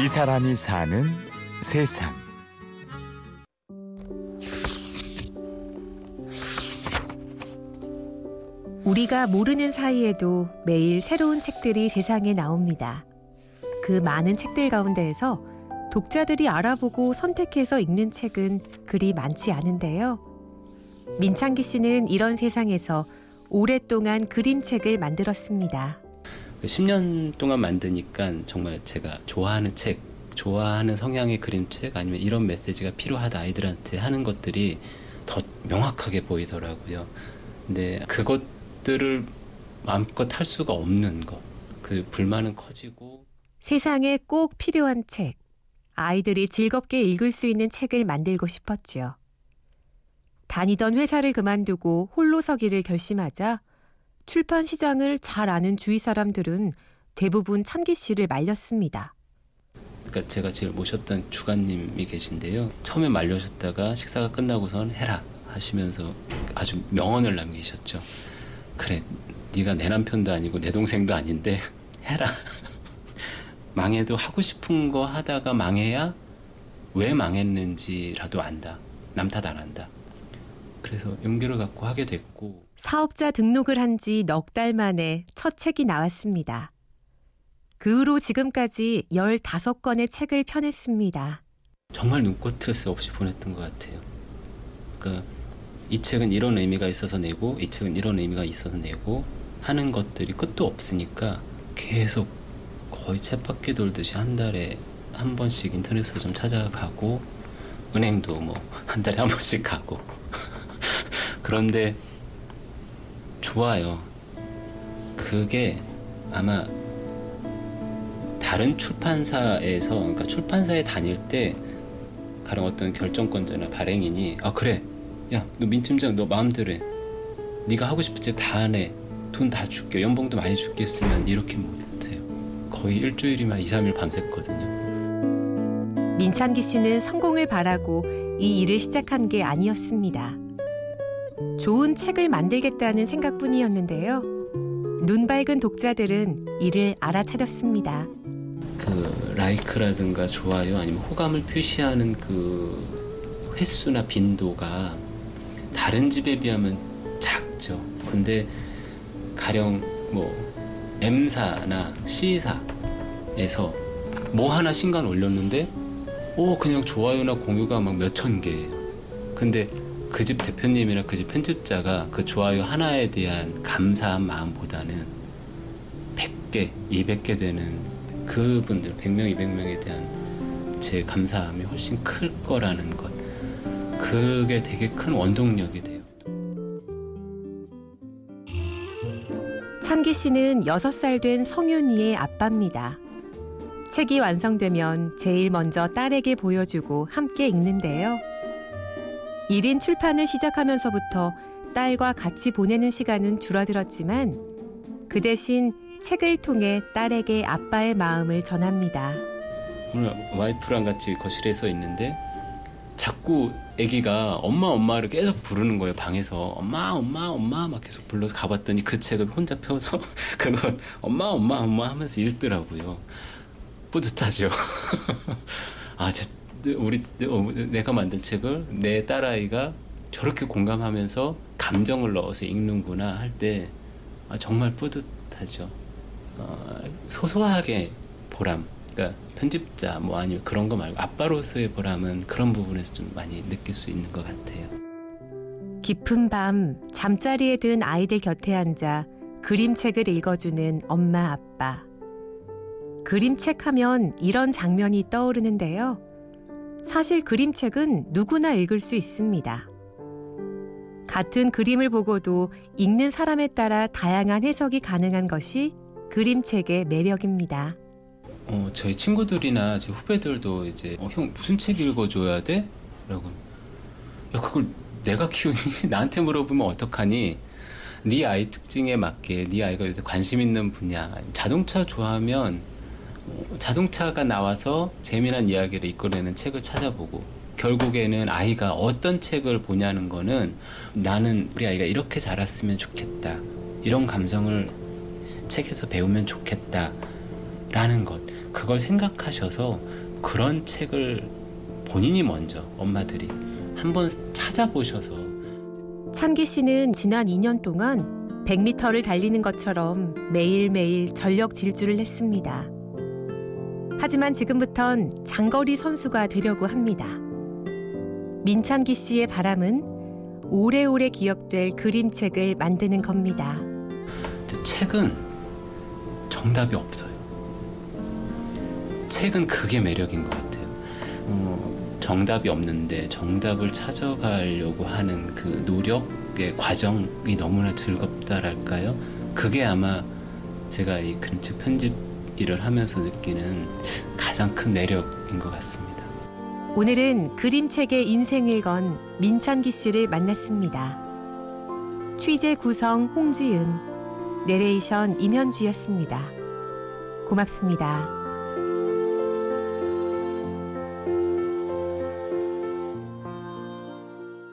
이 사람이 사는 세상. 우리가 모르는 사이에도 매일 새로운 책들이 세상에 나옵니다. 그 많은 책들 가운데에서 독자들이 알아보고 선택해서 읽는 책은 그리 많지 않은데요. 민창기 씨는 이런 세상에서 오랫동안 그림책을 만들었습니다. 10년 동안 만드니까 정말 제가 좋아하는 책, 좋아하는 성향의 그림책 아니면 이런 메시지가 필요하다 아이들한테 하는 것들이 더 명확하게 보이더라고요. 근데 그것들을 마음껏 할 수가 없는 것. 그 불만은 커지고 세상에 꼭 필요한 책. 아이들이 즐겁게 읽을 수 있는 책을 만들고 싶었죠. 다니던 회사를 그만두고 홀로 서기를 결심하자 출판 시장을 잘 아는 주위 사람들은 대부분 찬기 씨를 말렸습니다. 그러니까 제가 제일 모셨던 주관님이 계신데요. 처음에 말려셨다가 식사가 끝나고선 해라 하시면서 아주 명언을 남기셨죠. 그래, 네가 내 남편도 아니고 내 동생도 아닌데 해라. 망해도 하고 싶은 거 하다가 망해야 왜 망했는지라도 안다. 남 탓 안 한다. 그래서 용기를 갖고 하게 됐고 사업자 등록을 한 지 넉 달 만에 첫 책이 나왔습니다. 그 후로 지금까지 15권의 책을 펴냈습니다. 정말 눈꽃을 새 없이 보냈던 것 같아요. 그러니까 이 책은 이런 의미가 있어서 내고 이 책은 이런 의미가 있어서 내고 하는 것들이 끝도 없으니까 계속 거의 쳇바퀴 돌듯이 한 달에 한 번씩 인터넷 서점 찾아가고 은행도 뭐 한 달에 한 번씩 가고 그런데 좋아요. 그게 아마 다른 출판사에서 그러니까 출판사에 다닐 때 가령 어떤 결정권자나 발행인이 아 그래. 야 너 민팀장 너 마음대로 해. 네가 하고 싶은 책 다 하네 돈 다 줄게. 연봉도 많이 줄겠으면 이렇게 못해요. 거의 일주일이면 2, 3일 밤샜거든요. 민찬기 씨는 성공을 바라고 이 일을 시작한 게 아니었습니다. 좋은 책을 만들겠다는 생각뿐이었는데요. 눈 밝은 독자들은 이를 알아차렸습니다. 그 라이크라든가 좋아요 아니면 호감을 표시하는 그 횟수나 빈도가 다른 집에 비하면 작죠. 근데 가령 뭐 M사나 C사에서 뭐 하나 신간 올렸는데 오 그냥 좋아요나 공유가 막 몇 천 개예요. 근데 그 집 대표님이나 그 집 편집자가 그 좋아요 하나에 대한 감사한 마음보다는 100개, 200개 되는 그분들 100명, 200명에 대한 제 감사함이 훨씬 클 거라는 것. 그게 되게 큰 원동력이 돼요. 찬기 씨는 6살 된 성윤이의 아빠입니다. 책이 완성되면 제일 먼저 딸에게 보여주고 함께 읽는데요. 1인 출판을 시작하면서부터 딸과 같이 보내는 시간은 줄어들었지만 그 대신 책을 통해 딸에게 아빠의 마음을 전합니다. 오늘 와이프랑 같이 거실에 서 있는데 자꾸 아기가 엄마 엄마를 계속 부르는 거예요 방에서. 엄마 엄마 엄마 막 계속 불러서 가봤더니 그 책을 혼자 펴서 그걸 엄마 엄마 엄마 하면서 읽더라고요. 뿌듯하죠. 아 제, 우리 내가 만든 책을 내 딸아이가 저렇게 공감하면서 감정을 넣어서 읽는구나 할때 아, 정말 뿌듯하죠 어, 소소하게 보람 그러니까 편집자 뭐 아니면 그런 거 말고 아빠로서의 보람은 그런 부분에서 좀 많이 느낄 수 있는 것 같아요. 깊은 밤 잠자리에 든 아이들 곁에 앉아 그림책을 읽어주는 엄마 아빠. 그림책 하면 이런 장면이 떠오르는데요. 사실 그림책은 누구나 읽을 수 있습니다. 같은 그림을 보고도 읽는 사람에 따라 다양한 해석이 가능한 것이 그림책의 매력입니다. 어, 저희 친구들이나 제 후배들도 이제 어, 형 무슨 책 읽어줘야 돼? 라고 야 그걸 내가 키우니 나한테 물어보면 어떡하니? 네 아이 특징에 맞게 네 아이가 관심 있는 분야 자동차 좋아하면 어, 자동차가 나와서 재미난 이야기를 이끌어내는 책을 찾아보고 결국에는 아이가 어떤 책을 보냐는 거는 나는 우리 아이가 이렇게 자랐으면 좋겠다. 이런 감성을 책에서 배우면 좋겠다 라는 것. 그걸 생각하셔서 그런 책을 본인이 먼저 엄마들이 한번 찾아보셔서. 찬기 씨는 지난 2년 동안 100m를 달리는 것처럼 매일매일 전력 질주를 했습니다. 하지만 지금부턴 장거리 선수가 되려고 합니다. 민찬기 씨의 바람은 오래오래 기억될 그림책을 만드는 겁니다. 책은 정답이 없어요. 책은 그게 매력인 것 같아요. 어, 정답이 없는데 정답을 찾아가려고 하는 그 노력의 과정이 너무나 즐겁다랄까요? 그게 아마 제가 이 그림책 편집 일을 하면서 느끼는 가장 큰 매력인 것 같습니다. 오늘은 그림책의 인생을 건 민찬기 씨를 만났습니다. 취재 구성 홍지은, 내레이션 임현주였습니다. 고맙습니다.